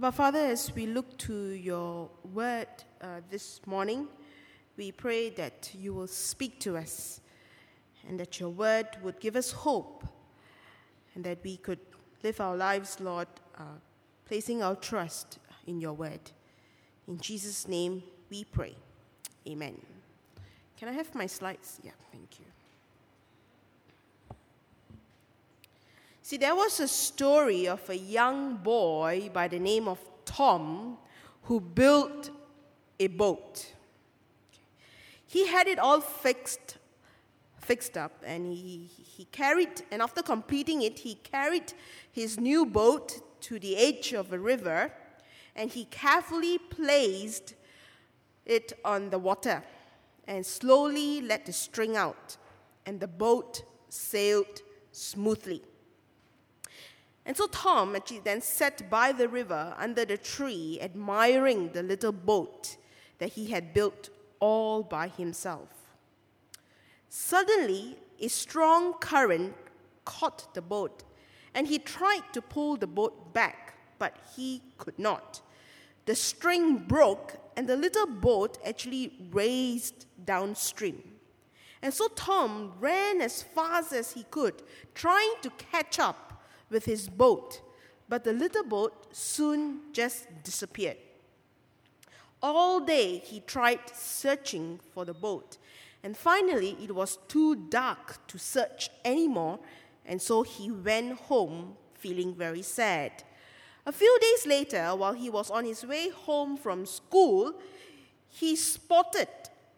But Father, as we look to your word uh, this morning, we pray that you will speak to us and that your word would give us hope and that we could live our lives, Lord, uh, placing our trust in your word. In Jesus' name we pray. Amen. Can I have my slides? Yeah, thank you. See, there was a story of a young boy by the name of Tom who built a boat. He had it all fixed, fixed up, and he, he carried, and after completing it, he carried his new boat to the edge of a river, and he carefully placed it on the water and slowly let the string out, and the boat sailed smoothly. And so Tom actually then sat by the river under the tree, admiring the little boat that he had built all by himself. Suddenly, a strong current caught the boat, and he tried to pull the boat back, but he could not. The string broke, and the little boat actually raced downstream. And so Tom ran as fast as he could, trying to catch up with his boat, but the little boat soon just disappeared. All day he tried searching for the boat, and finally it was too dark to search anymore, and so he went home feeling very sad. A few days later, while he was on his way home from school, he spotted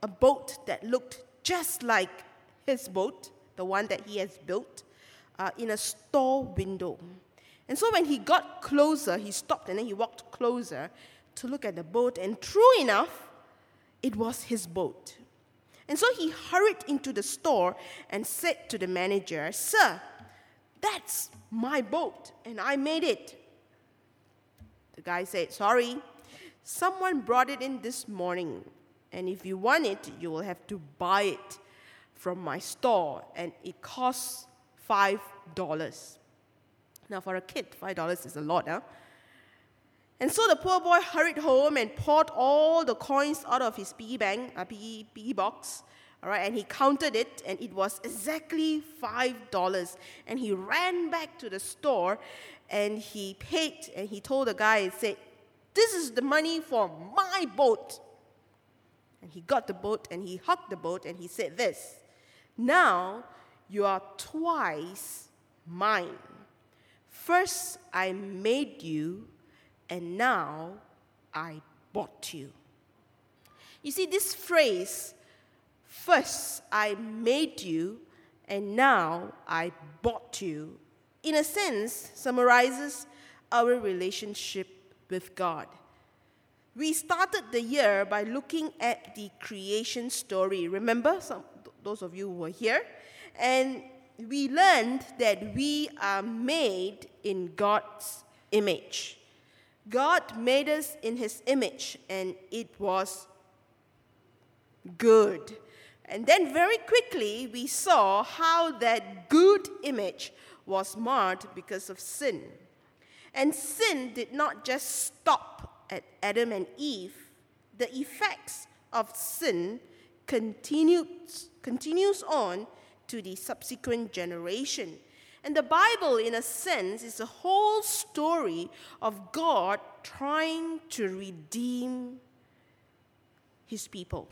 a boat that looked just like his boat, the one that he has built uh, in a store window. And so when he got closer, he stopped and then he walked closer to look at the boat, and true enough, it was his boat. And so he hurried into the store and said to the manager, Sir, that's my boat, and I made it. The guy said, Sorry, someone brought it in this morning, and if you want it, you will have to buy it from my store, and it costs $5. Now, for a kid, $5 is a lot, huh? And so the poor boy hurried home and poured all the coins out of his piggy bank, uh, piggy, piggy box, all right, and he counted it, and it was exactly $5. And he ran back to the store and he paid, and he told the guy and said, This is the money for my boat. And he got the boat and he hugged the boat and he said this Now you are twice mine. First I made you, and now I bought you. You see, this phrase, first I made you, and now I bought you, in a sense, summarizes our relationship with God. We started the year by looking at the creation story. Remember, some, those of you who were here? And we learned that we are made in God's image. God made us in his image, and it was good. And then, very quickly, we saw how that good image was marred because of sin. And sin did not just stop at Adam and Eve, the effects of sin continues, continues on to the subsequent generation. And the Bible, in a sense, is a whole story of God trying to redeem his people.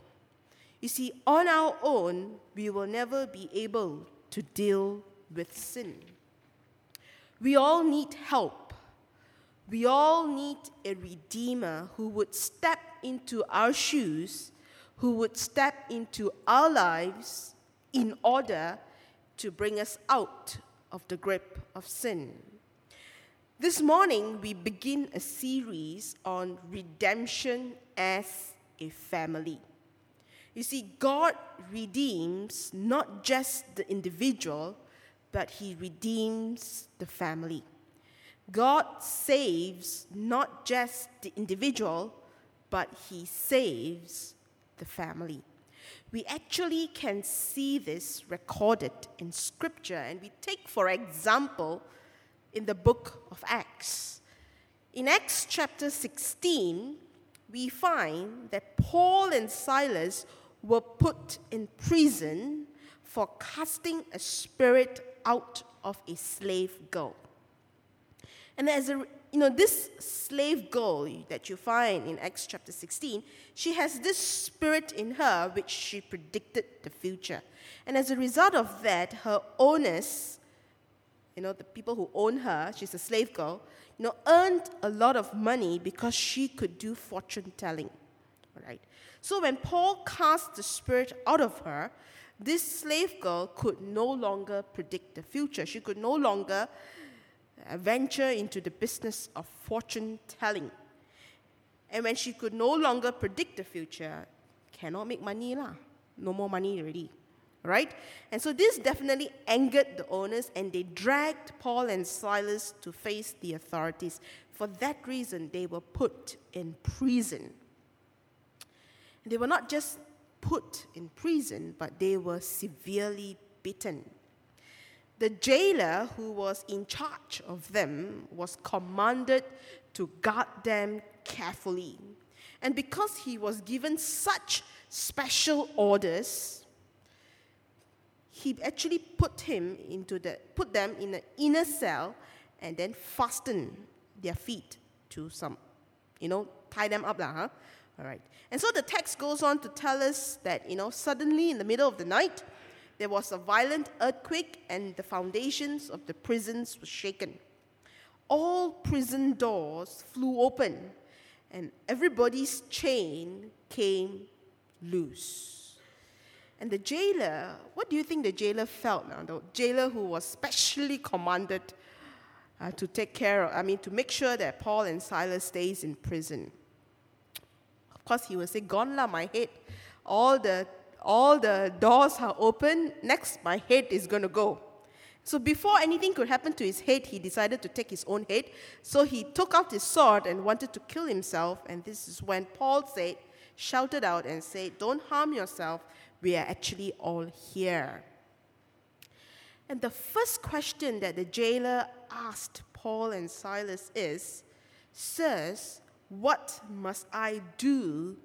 You see, on our own, we will never be able to deal with sin. We all need help. We all need a redeemer who would step into our shoes, who would step into our lives in order to bring us out of the grip of sin. This morning, we begin a series on redemption as a family. You see, God redeems not just the individual, but He redeems the family. God saves not just the individual, but He saves the family we actually can see this recorded in Scripture. And we take, for example, in the book of Acts. In Acts chapter 16, we find that Paul and Silas were put in prison for casting a spirit out of a slave girl. And as a you know, this slave girl that you find in Acts chapter 16, she has this spirit in her which she predicted the future. And as a result of that, her owners, you know, the people who own her, she's a slave girl, you know, earned a lot of money because she could do fortune telling. All right. So when Paul cast the spirit out of her, this slave girl could no longer predict the future. She could no longer venture into the business of fortune telling. And when she could no longer predict the future, cannot make money lah. No more money already. Right? And so this definitely angered the owners, and they dragged Paul and Silas to face the authorities. For that reason, they were put in prison. They were not just put in prison, but they were severely beaten. The jailer who was in charge of them was commanded to guard them carefully. And because he was given such special orders, he actually put him into the put them in an inner cell and then fastened their feet to some, you know, tie them up, lah, huh? All right. And so the text goes on to tell us that, you know, suddenly in the middle of the night, there was a violent earthquake, and the foundations of the prisons were shaken. All prison doors flew open, and everybody's chain came loose. And the jailer, what do you think the jailer felt now? The jailer who was specially commanded uh, to take care of, I mean, to make sure that Paul and Silas stays in prison. Of course, he will say, Gone la, my head. All the all the doors are open. Next, my head is going to go. So before anything could happen to his head, he decided to take his own head. So he took out his sword and wanted to kill himself. And this is when Paul said, shouted out and said, Don't harm yourself. We are actually all here. And the first question that the jailer asked Paul and Silas is, Sirs, what must I do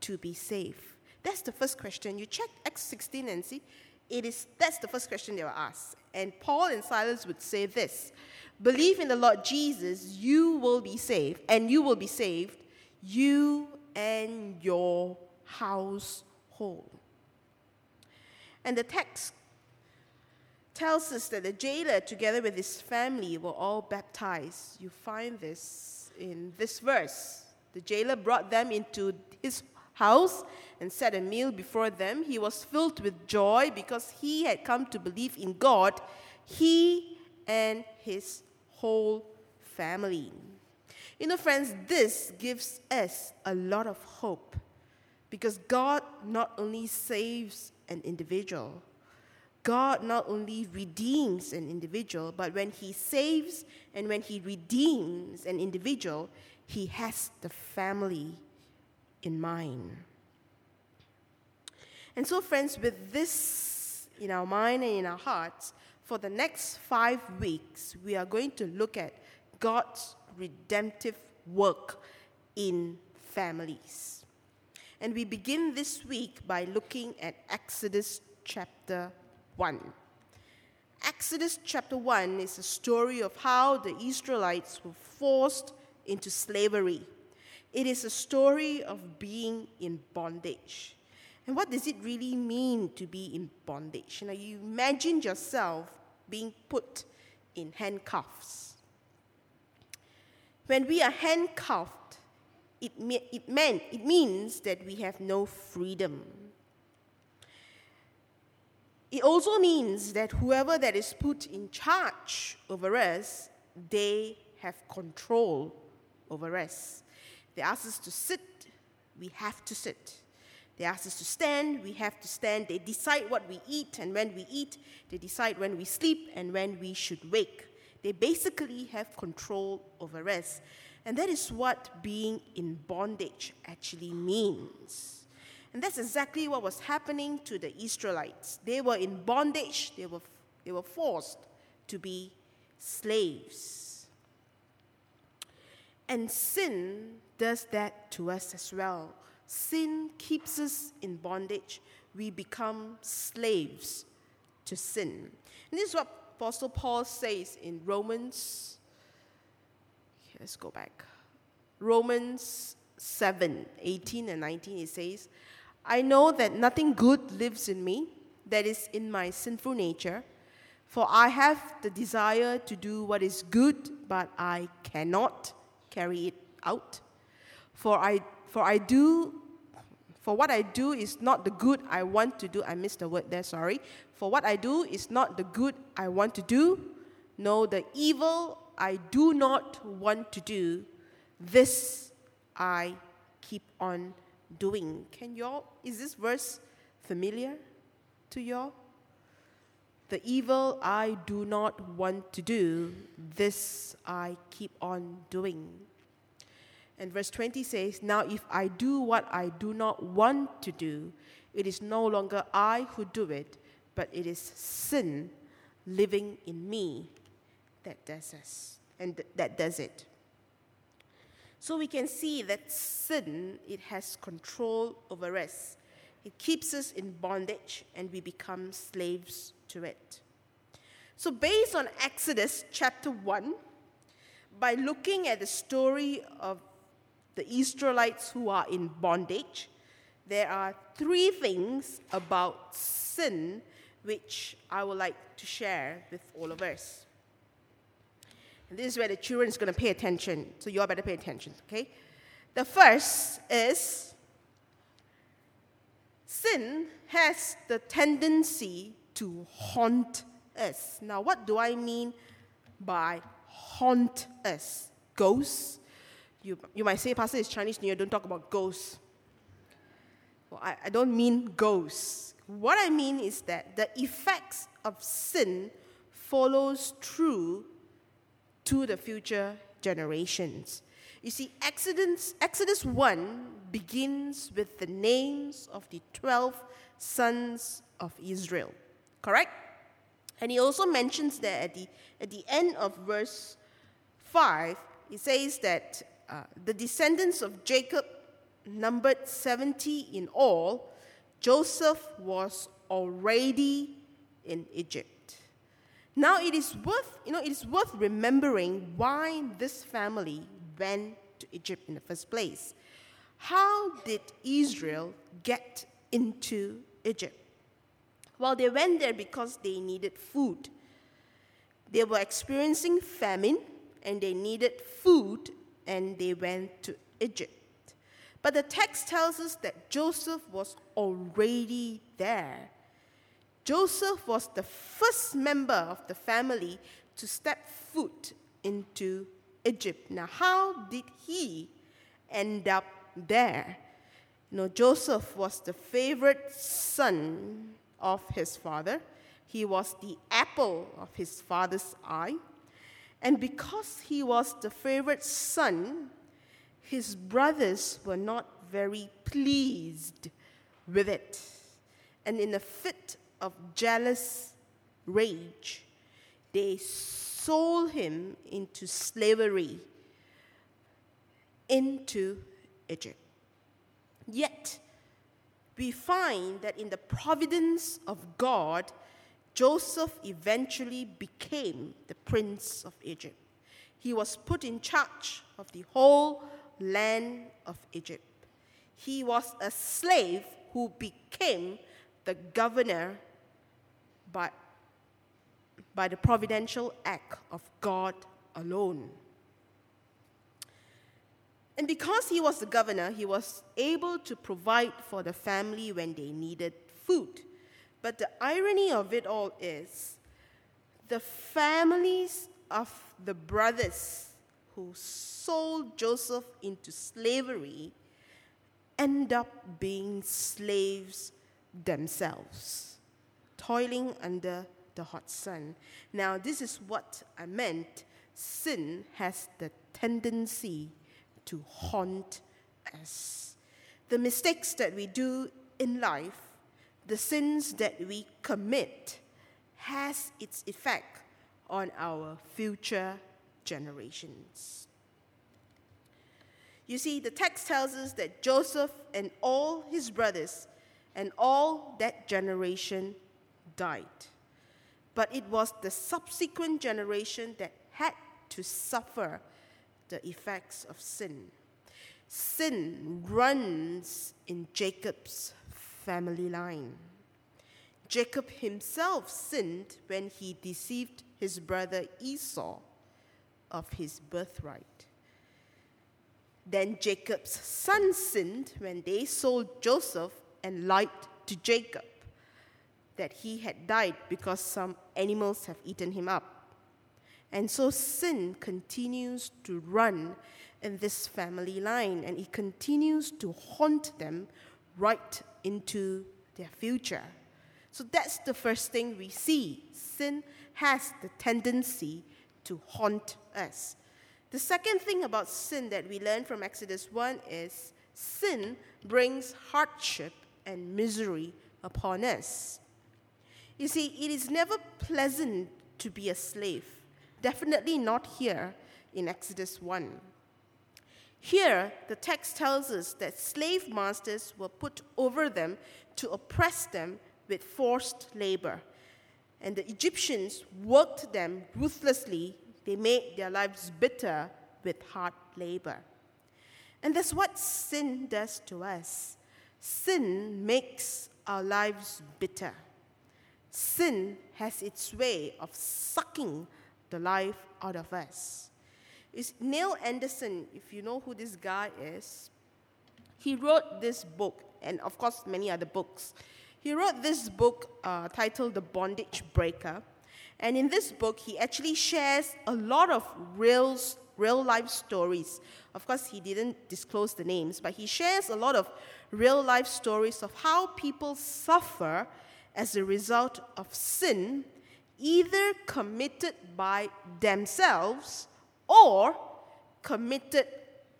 to be saved? That's the first question. You check Acts 16 and see, it is, that's the first question they were asked. And Paul and Silas would say this Believe in the Lord Jesus, you will be saved, and you will be saved, you and your household. And the text tells us that the jailer, together with his family, were all baptized. You find this in this verse. The jailer brought them into his house and set a meal before them. He was filled with joy because he had come to believe in God, he and his whole family. You know, friends, this gives us a lot of hope because God not only saves an individual, God not only redeems an individual, but when He saves and when He redeems an individual, He has the family in mind. And so, friends, with this in our mind and in our hearts, for the next five weeks, we are going to look at God's redemptive work in families. And we begin this week by looking at Exodus chapter 1. Exodus chapter 1 is a story of how the Israelites were forced into slavery it is a story of being in bondage. And what does it really mean to be in bondage? You know, you imagine yourself being put in handcuffs. When we are handcuffed, it, me- it, meant, it means that we have no freedom. It also means that whoever that is put in charge over us, they have control over us. They ask us to sit, we have to sit. They ask us to stand, we have to stand. They decide what we eat and when we eat. They decide when we sleep and when we should wake. They basically have control over us. And that is what being in bondage actually means. And that's exactly what was happening to the Israelites. They were in bondage, they were, they were forced to be slaves. And sin does that to us as well. Sin keeps us in bondage. We become slaves to sin. And this is what Apostle Paul says in Romans. Let's go back. Romans 7 18 and 19. It says, I know that nothing good lives in me, that is in my sinful nature. For I have the desire to do what is good, but I cannot carry it out. For I, for I do, for what I do is not the good I want to do. I missed the word there, sorry. For what I do is not the good I want to do. No, the evil I do not want to do, this I keep on doing. Can y'all, is this verse familiar to y'all? The evil I do not want to do, this I keep on doing. And verse 20 says, Now if I do what I do not want to do, it is no longer I who do it, but it is sin living in me that does this, and th- that does it. So we can see that sin, it has control over us. It keeps us in bondage and we become slaves to it. So based on Exodus chapter 1, by looking at the story of the Israelites who are in bondage, there are three things about sin which I would like to share with all of us. And this is where the children is going to pay attention, so you all better pay attention, okay? The first is sin has the tendency to haunt us. Now, what do I mean by haunt us? Ghosts? You, you might say, Pastor, it's Chinese New Year, don't talk about ghosts. Well, I, I don't mean ghosts. What I mean is that the effects of sin follows through to the future generations. You see, Exodus, Exodus 1 begins with the names of the 12 sons of Israel, correct? And he also mentions that at the, at the end of verse 5, he says that uh, the descendants of Jacob numbered 70 in all. Joseph was already in Egypt. Now it is worth, you know, it is worth remembering why this family went to Egypt in the first place. How did Israel get into Egypt? Well, they went there because they needed food. They were experiencing famine and they needed food and they went to Egypt. But the text tells us that Joseph was already there. Joseph was the first member of the family to step foot into Egypt. Now, how did he end up there? You know, Joseph was the favorite son of his father. He was the apple of his father's eye. And because he was the favorite son, his brothers were not very pleased with it. And in a fit of jealous rage, they sold him into slavery into Egypt. Yet, we find that in the providence of God, Joseph eventually became the prince of Egypt. He was put in charge of the whole land of Egypt. He was a slave who became the governor by, by the providential act of God alone. And because he was the governor, he was able to provide for the family when they needed food. But the irony of it all is the families of the brothers who sold Joseph into slavery end up being slaves themselves toiling under the hot sun. Now, this is what I meant. Sin has the tendency to haunt us. The mistakes that we do in life, the sins that we commit, has its effect on our future generations. You see, the text tells us that Joseph and all his brothers and all that generation died. But it was the subsequent generation that had to suffer the effects of sin. Sin runs in Jacob's family line. Jacob himself sinned when he deceived his brother Esau of his birthright. Then Jacob's sons sinned when they sold Joseph and lied to Jacob that he had died because some animals have eaten him up. And so sin continues to run in this family line and it continues to haunt them right into their future. So that's the first thing we see. Sin has the tendency to haunt us. The second thing about sin that we learn from Exodus 1 is sin brings hardship and misery upon us. You see, it is never pleasant to be a slave, definitely not here in Exodus 1. Here, the text tells us that slave masters were put over them to oppress them with forced labor. And the Egyptians worked them ruthlessly. They made their lives bitter with hard labor. And that's what sin does to us. Sin makes our lives bitter. Sin has its way of sucking the life out of us. It's Neil Anderson, if you know who this guy is, he wrote this book, and of course, many other books. He wrote this book uh, titled The Bondage Breaker. And in this book, he actually shares a lot of real real life stories. Of course, he didn't disclose the names, but he shares a lot of real life stories of how people suffer as a result of sin, either committed by themselves or committed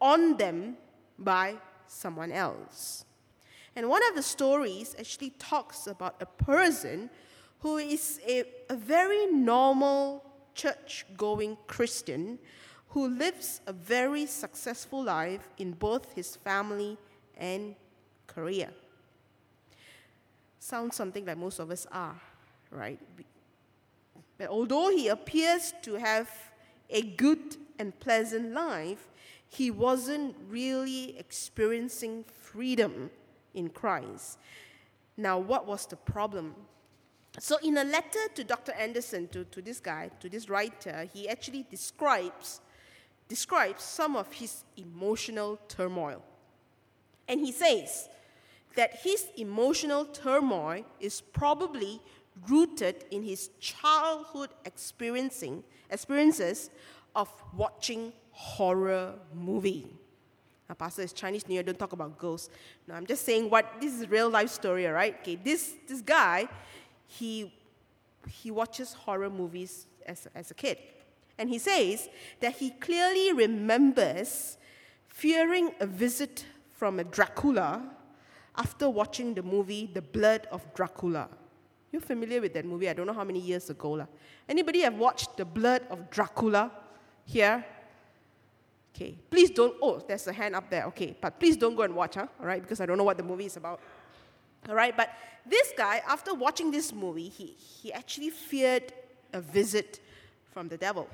on them by someone else. And one of the stories actually talks about a person who is a, a very normal church going Christian who lives a very successful life in both his family and career. Sounds something like most of us are, right? But although he appears to have a good and pleasant life, he wasn't really experiencing freedom in Christ. Now, what was the problem? So, in a letter to Dr. Anderson, to, to this guy, to this writer, he actually describes describes some of his emotional turmoil. And he says that his emotional turmoil is probably rooted in his childhood experiencing experiences of watching horror movie. Now, Pastor, it's Chinese New Year, don't talk about ghosts. No, I'm just saying what this is real life story, all right? Okay, this, this guy, he, he watches horror movies as, as a kid. And he says that he clearly remembers fearing a visit from a Dracula after watching the movie The Blood of Dracula. You're familiar with that movie? I don't know how many years ago. La. Anybody have watched The Blood of Dracula here? Okay, please don't. Oh, there's a hand up there. Okay, but please don't go and watch, huh? All right, because I don't know what the movie is about. All right, but this guy, after watching this movie, he, he actually feared a visit from the devil.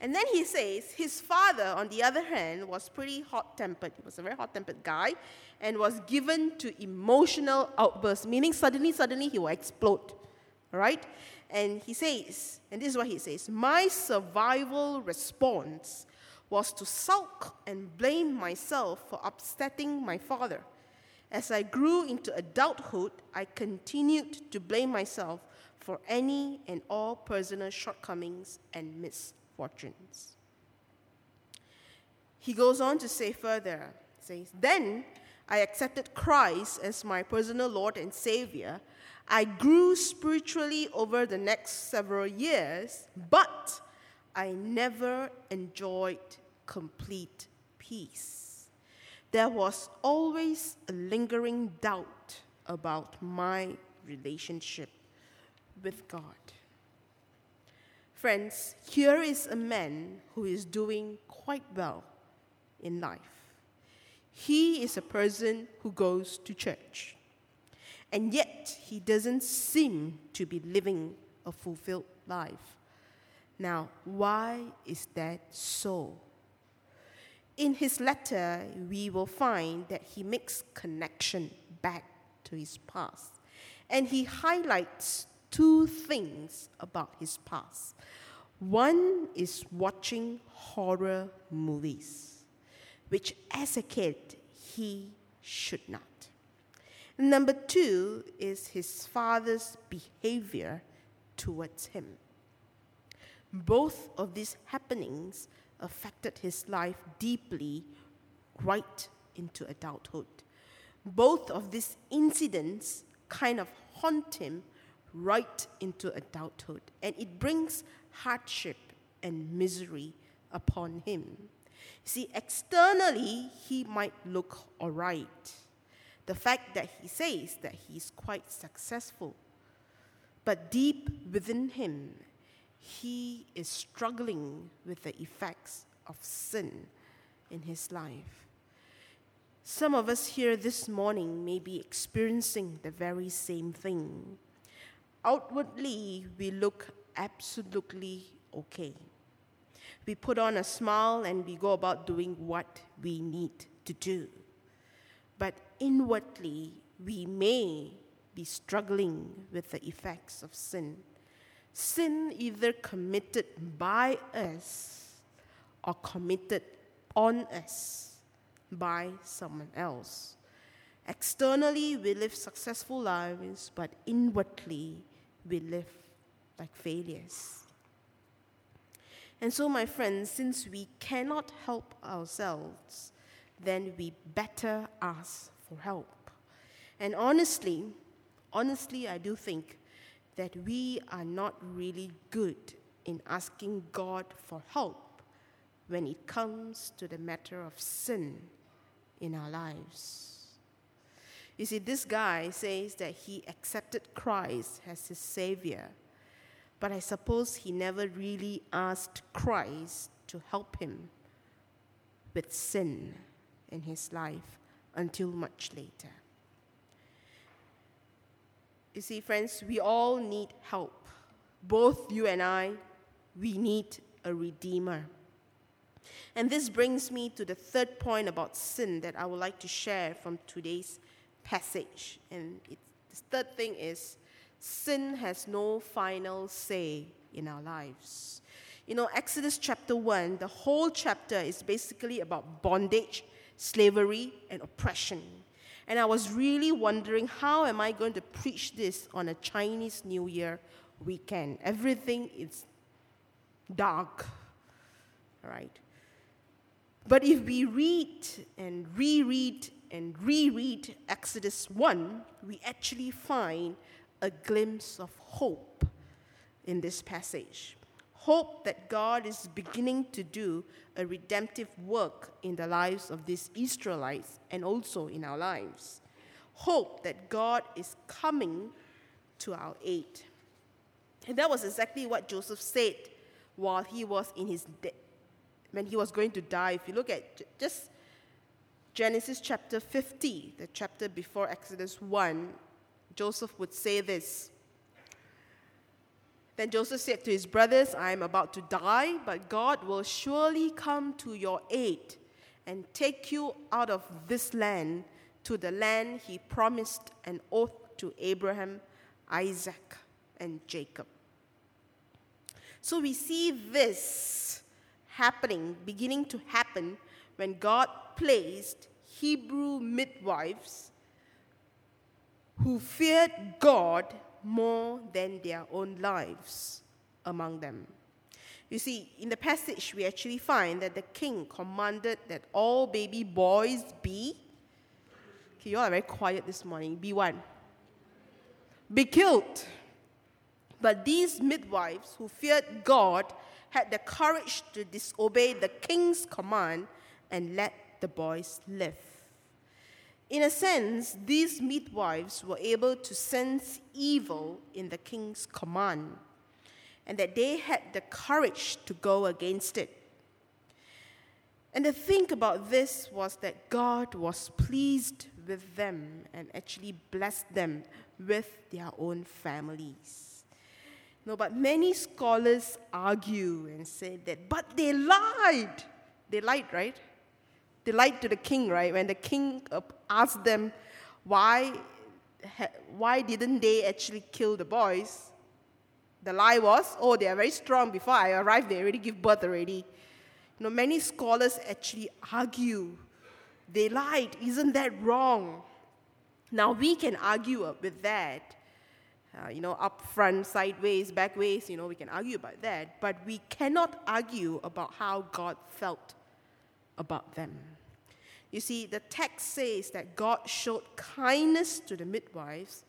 And then he says his father, on the other hand, was pretty hot tempered. He was a very hot tempered guy and was given to emotional outbursts, meaning suddenly, suddenly he will explode. Right? And he says, and this is what he says My survival response was to sulk and blame myself for upsetting my father. As I grew into adulthood, I continued to blame myself for any and all personal shortcomings and misfortunes. He goes on to say further, says, Then I accepted Christ as my personal Lord and Savior. I grew spiritually over the next several years, but I never enjoyed complete peace. There was always a lingering doubt about my relationship with God. Friends, here is a man who is doing quite well in life. He is a person who goes to church, and yet he doesn't seem to be living a fulfilled life. Now, why is that so? In his letter, we will find that he makes connection back to his past. And he highlights two things about his past. One is watching horror movies, which as a kid he should not. Number two is his father's behavior towards him. Both of these happenings affected his life deeply right into adulthood. Both of these incidents kind of haunt him right into adulthood, and it brings hardship and misery upon him. See, externally, he might look all right. The fact that he says that he's quite successful, but deep within him, he is struggling with the effects of sin in his life. Some of us here this morning may be experiencing the very same thing. Outwardly, we look absolutely okay. We put on a smile and we go about doing what we need to do. But inwardly, we may be struggling with the effects of sin sin either committed by us or committed on us by someone else. Externally, we live successful lives, but inwardly, we live like failures. And so, my friends, since we cannot help ourselves, then we better ask for help. And honestly, honestly, I do think that we are not really good in asking God for help when it comes to the matter of sin in our lives. You see, this guy says that he accepted Christ as his Savior, but I suppose he never really asked Christ to help him with sin in his life until much later. You see, friends, we all need help. Both you and I, we need a redeemer. And this brings me to the third point about sin that I would like to share from today's passage. And the third thing is sin has no final say in our lives. You know, Exodus chapter 1, the whole chapter is basically about bondage, slavery, and oppression. And I was really wondering how am I going to preach this on a Chinese New Year weekend? Everything is dark. Right. But if we read and reread and reread Exodus 1, we actually find a glimpse of hope in this passage hope that God is beginning to do a redemptive work in the lives of these Israelites and also in our lives. Hope that God is coming to our aid. And that was exactly what Joseph said while he was in his de- when he was going to die. If you look at just Genesis chapter 50, the chapter before Exodus 1, Joseph would say this then Joseph said to his brothers, I am about to die, but God will surely come to your aid and take you out of this land to the land he promised an oath to Abraham, Isaac, and Jacob. So we see this happening, beginning to happen, when God placed Hebrew midwives who feared God more than their own lives among them. You see, in the passage, we actually find that the king commanded that all baby boys be. Okay, you all are very quiet this morning. Be one. Be killed. But these midwives who feared God had the courage to disobey the king's command and let the boys live. In a sense, these midwives were able to sense evil in the king's command, and that they had the courage to go against it. And the thing about this was that God was pleased with them and actually blessed them with their own families. No, but many scholars argue and say that, but they lied. They lied, right? Lied to the king, right? When the king asked them why, why didn't they actually kill the boys, the lie was, oh, they are very strong. Before I arrived, they already give birth already. You know, many scholars actually argue they lied. Isn't that wrong? Now, we can argue with that. Uh, you know, up front, sideways, back ways, you know, we can argue about that. But we cannot argue about how God felt about them. You see, the text says that God showed kindness to the midwives,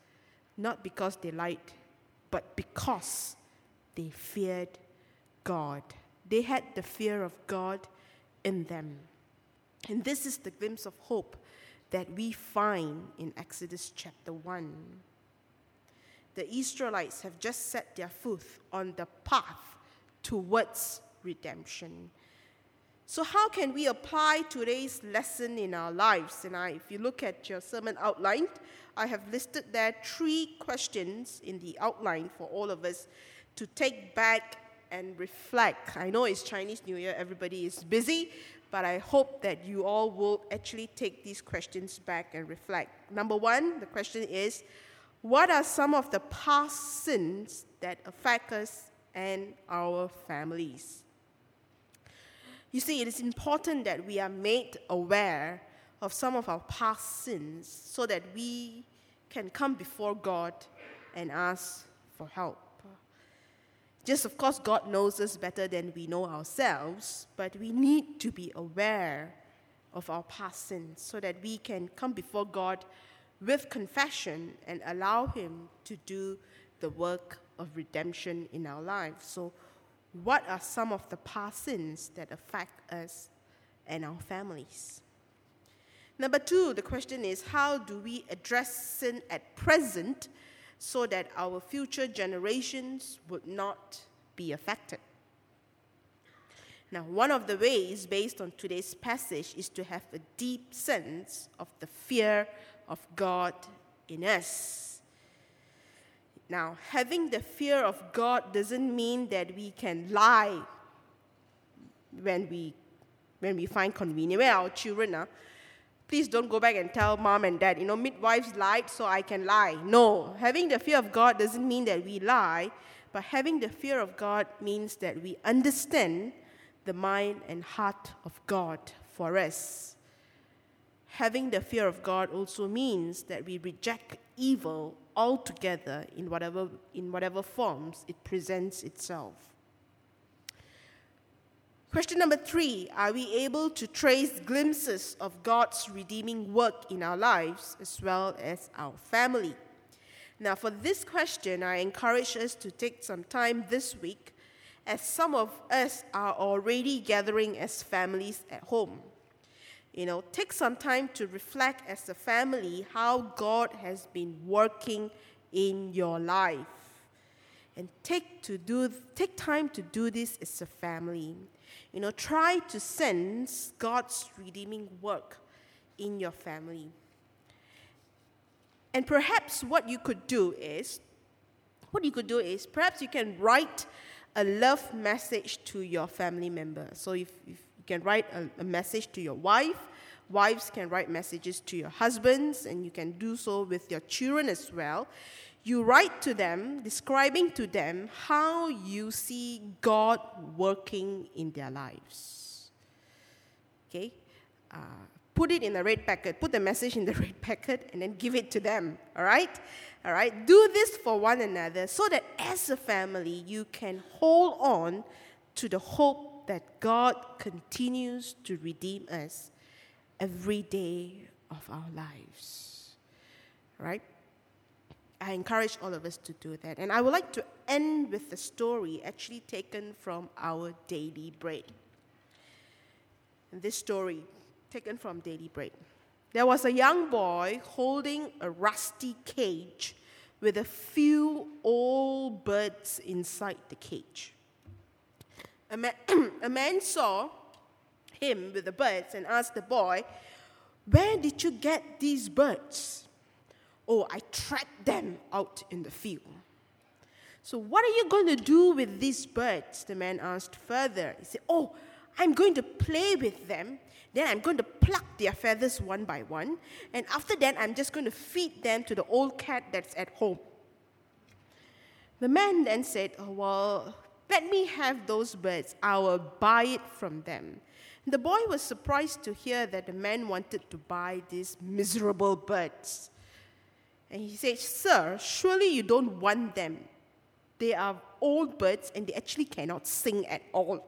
not because they lied, but because they feared God. They had the fear of God in them. And this is the glimpse of hope that we find in Exodus chapter 1. The Israelites have just set their foot on the path towards redemption. So, how can we apply today's lesson in our lives? And I, if you look at your sermon outline, I have listed there three questions in the outline for all of us to take back and reflect. I know it's Chinese New Year, everybody is busy, but I hope that you all will actually take these questions back and reflect. Number one, the question is What are some of the past sins that affect us and our families? You see, it is important that we are made aware of some of our past sins so that we can come before God and ask for help. Just, of course, God knows us better than we know ourselves, but we need to be aware of our past sins so that we can come before God with confession and allow Him to do the work of redemption in our lives. So, what are some of the past sins that affect us and our families? Number two, the question is how do we address sin at present so that our future generations would not be affected. Now, one of the ways, based on today's passage, is to have a deep sense of the fear of God in us. Now, having the fear of God doesn't mean that we can lie when we, when we find convenient. Where our children are, please don't go back and tell mom and dad, you know, midwives lied, so I can lie. No, having the fear of God doesn't mean that we lie, but having the fear of God means that we understand the mind and heart of God for us. Having the fear of God also means that we reject evil altogether in whatever, in whatever forms it presents itself. Question number three Are we able to trace glimpses of God's redeeming work in our lives as well as our family? Now, for this question, I encourage us to take some time this week as some of us are already gathering as families at home. You know, take some time to reflect as a family how God has been working in your life. And take, to do, take time to do this as a family. You know, try to sense God's redeeming work in your family. And perhaps what you could do is, what you could do is, perhaps you can write a love message to your family member. So if, if can write a, a message to your wife, wives can write messages to your husbands, and you can do so with your children as well. You write to them, describing to them how you see God working in their lives. Okay? Uh, put it in a red packet, put the message in the red packet, and then give it to them. All right? All right? Do this for one another so that as a family, you can hold on to the hope that God continues to redeem us every day of our lives. Right? I encourage all of us to do that. And I would like to end with a story actually taken from our daily bread. This story, taken from Daily Bread. There was a young boy holding a rusty cage with a few old birds inside the cage. A man, a man saw him with the birds and asked the boy, Where did you get these birds? Oh, I tracked them out in the field. So, what are you going to do with these birds? The man asked further. He said, Oh, I'm going to play with them. Then I'm going to pluck their feathers one by one. And after that, I'm just going to feed them to the old cat that's at home. The man then said, oh, Well, let me have those birds. I will buy it from them. The boy was surprised to hear that the man wanted to buy these miserable birds. And he said, Sir, surely you don't want them. They are old birds and they actually cannot sing at all.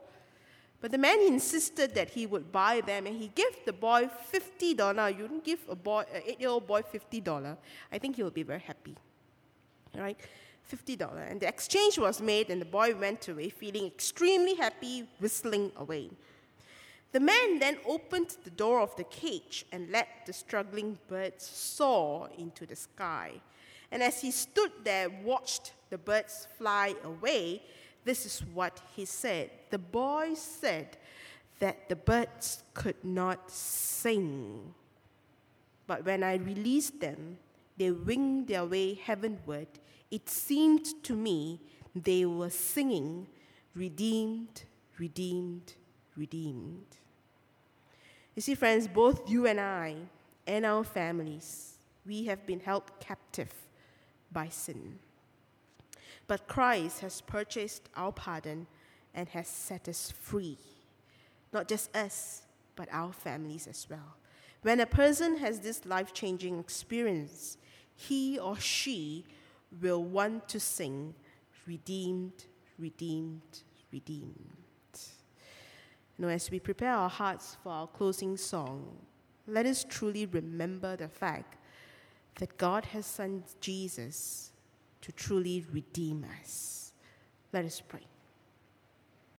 But the man insisted that he would buy them, and he gave the boy fifty dollar. You don't give a boy, an eight-year-old boy, fifty dollar. I think he will be very happy. Right, fifty dollar, and the exchange was made, and the boy went away feeling extremely happy, whistling away. The man then opened the door of the cage and let the struggling birds soar into the sky. And as he stood there, watched the birds fly away, this is what he said. The boy said that the birds could not sing. But when I released them, they winged their way heavenward. It seemed to me they were singing, Redeemed, redeemed, redeemed. You see, friends, both you and I and our families, we have been held captive by sin. But Christ has purchased our pardon and has set us free. Not just us, but our families as well. When a person has this life changing experience, he or she will want to sing, Redeemed, Redeemed, Redeemed. Now, as we prepare our hearts for our closing song, let us truly remember the fact that God has sent Jesus to truly redeem us. Let us pray.